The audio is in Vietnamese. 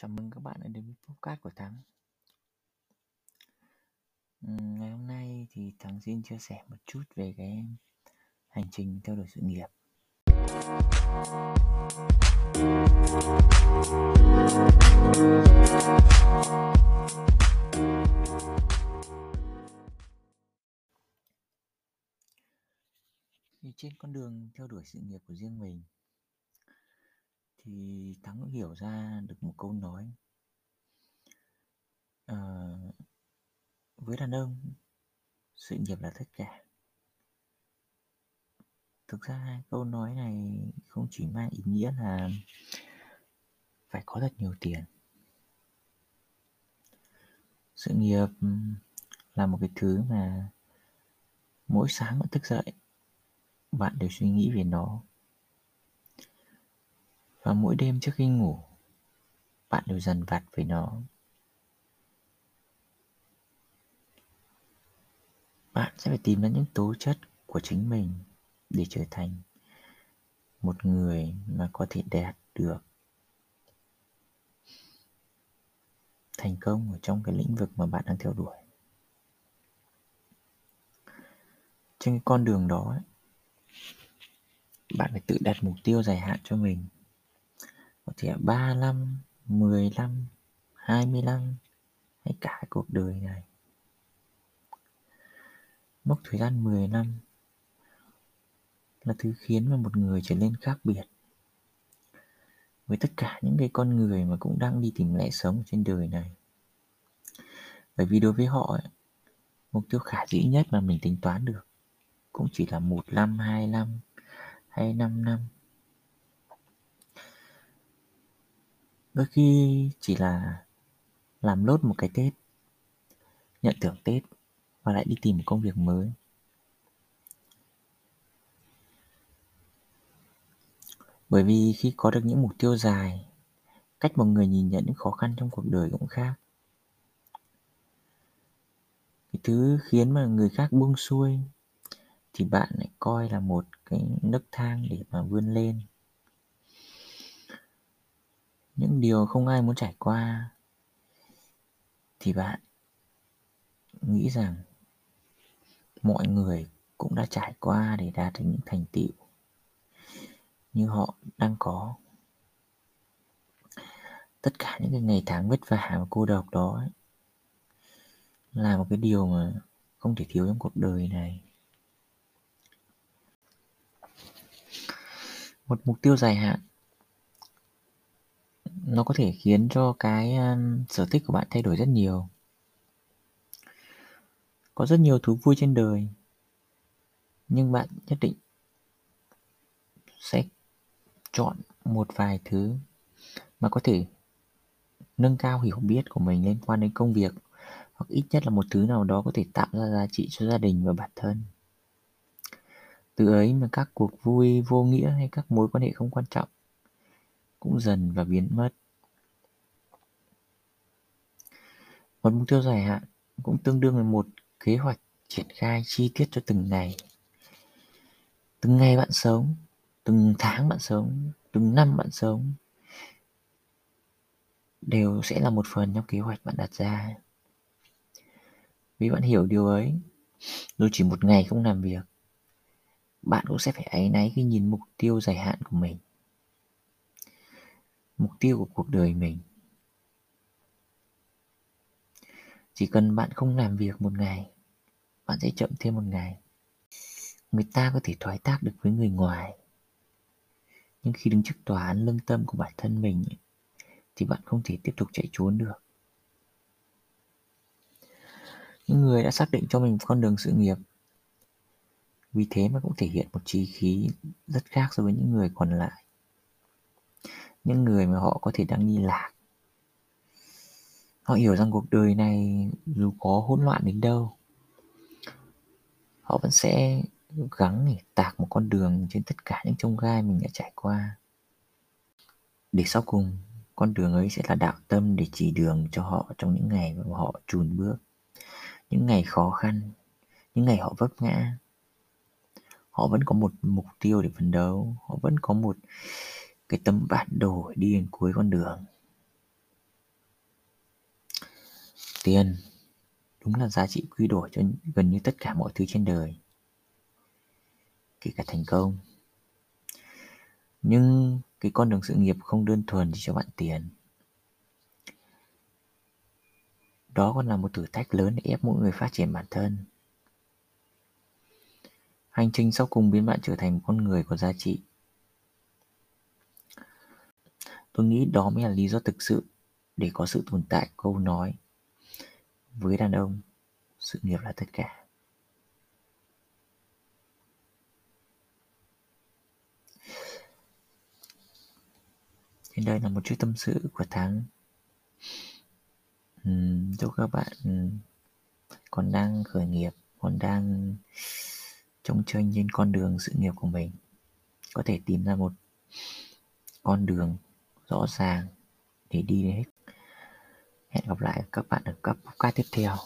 Chào mừng các bạn đã đến với podcast của Thắng. Ừ, ngày hôm nay thì Thắng xin chia sẻ một chút về cái hành trình theo đuổi sự nghiệp. Thì trên con đường theo đuổi sự nghiệp của riêng mình thì thắng hiểu ra được một câu nói. À, với đàn ông sự nghiệp là tất cả. Thực ra câu nói này không chỉ mang ý nghĩa là phải có thật nhiều tiền. Sự nghiệp ừ, là một cái thứ mà mỗi sáng bạn thức dậy bạn đều suy nghĩ về nó và mỗi đêm trước khi ngủ, bạn đều dần vặt với nó. Bạn sẽ phải tìm ra những tố chất của chính mình để trở thành một người mà có thể đạt được thành công ở trong cái lĩnh vực mà bạn đang theo đuổi. Trên cái con đường đó bạn phải tự đặt mục tiêu dài hạn cho mình có thể 3 năm, 10 năm, 20 năm hay cả cuộc đời này. Mốc thời gian 10 năm là thứ khiến mà một người trở nên khác biệt với tất cả những cái con người mà cũng đang đi tìm lẽ sống trên đời này. Bởi vì đối với họ mục tiêu khả dĩ nhất mà mình tính toán được cũng chỉ là một năm, hai năm hay năm năm đôi khi chỉ là làm lốt một cái tết, nhận thưởng tết và lại đi tìm một công việc mới. Bởi vì khi có được những mục tiêu dài, cách một người nhìn nhận những khó khăn trong cuộc đời cũng khác. Cái thứ khiến mà người khác buông xuôi thì bạn lại coi là một cái nấc thang để mà vươn lên những điều không ai muốn trải qua. Thì bạn nghĩ rằng mọi người cũng đã trải qua để đạt được những thành tựu như họ đang có. Tất cả những cái ngày tháng vất vả và cô độc đó ấy, là một cái điều mà không thể thiếu trong cuộc đời này. Một mục tiêu dài hạn nó có thể khiến cho cái um, sở thích của bạn thay đổi rất nhiều. Có rất nhiều thú vui trên đời nhưng bạn nhất định sẽ chọn một vài thứ mà có thể nâng cao hiểu biết của mình liên quan đến công việc hoặc ít nhất là một thứ nào đó có thể tạo ra giá trị cho gia đình và bản thân. Từ ấy mà các cuộc vui vô nghĩa hay các mối quan hệ không quan trọng cũng dần và biến mất. Một mục tiêu dài hạn cũng tương đương với một kế hoạch triển khai chi tiết cho từng ngày. Từng ngày bạn sống, từng tháng bạn sống, từng năm bạn sống đều sẽ là một phần trong kế hoạch bạn đặt ra. Vì bạn hiểu điều ấy, dù chỉ một ngày không làm việc, bạn cũng sẽ phải áy náy khi nhìn mục tiêu dài hạn của mình mục tiêu của cuộc đời mình. Chỉ cần bạn không làm việc một ngày, bạn sẽ chậm thêm một ngày. Người ta có thể thoái thác được với người ngoài. Nhưng khi đứng trước tòa án lương tâm của bản thân mình, thì bạn không thể tiếp tục chạy trốn được. Những người đã xác định cho mình con đường sự nghiệp, vì thế mà cũng thể hiện một trí khí rất khác so với những người còn lại những người mà họ có thể đang đi lạc. Họ hiểu rằng cuộc đời này dù có hỗn loạn đến đâu, họ vẫn sẽ gắng để tạc một con đường trên tất cả những trông gai mình đã trải qua. Để sau cùng, con đường ấy sẽ là đạo tâm để chỉ đường cho họ trong những ngày mà họ chùn bước, những ngày khó khăn, những ngày họ vấp ngã. Họ vẫn có một mục tiêu để phấn đấu, họ vẫn có một cái tấm bản đồ đi đến cuối con đường. Tiền, đúng là giá trị quy đổi cho gần như tất cả mọi thứ trên đời, kể cả thành công. Nhưng cái con đường sự nghiệp không đơn thuần chỉ cho bạn tiền. Đó còn là một thử thách lớn để ép mỗi người phát triển bản thân. Hành trình sau cùng biến bạn trở thành một con người có giá trị tôi nghĩ đó mới là lý do thực sự để có sự tồn tại câu nói với đàn ông. Sự nghiệp là tất cả. Trên đây là một chút tâm sự của tháng uhm, chúc các bạn còn đang khởi nghiệp còn đang trông chơi trên con đường sự nghiệp của mình. Có thể tìm ra một con đường rõ ràng để đi đến hết. Hẹn gặp lại các bạn ở các podcast tiếp theo.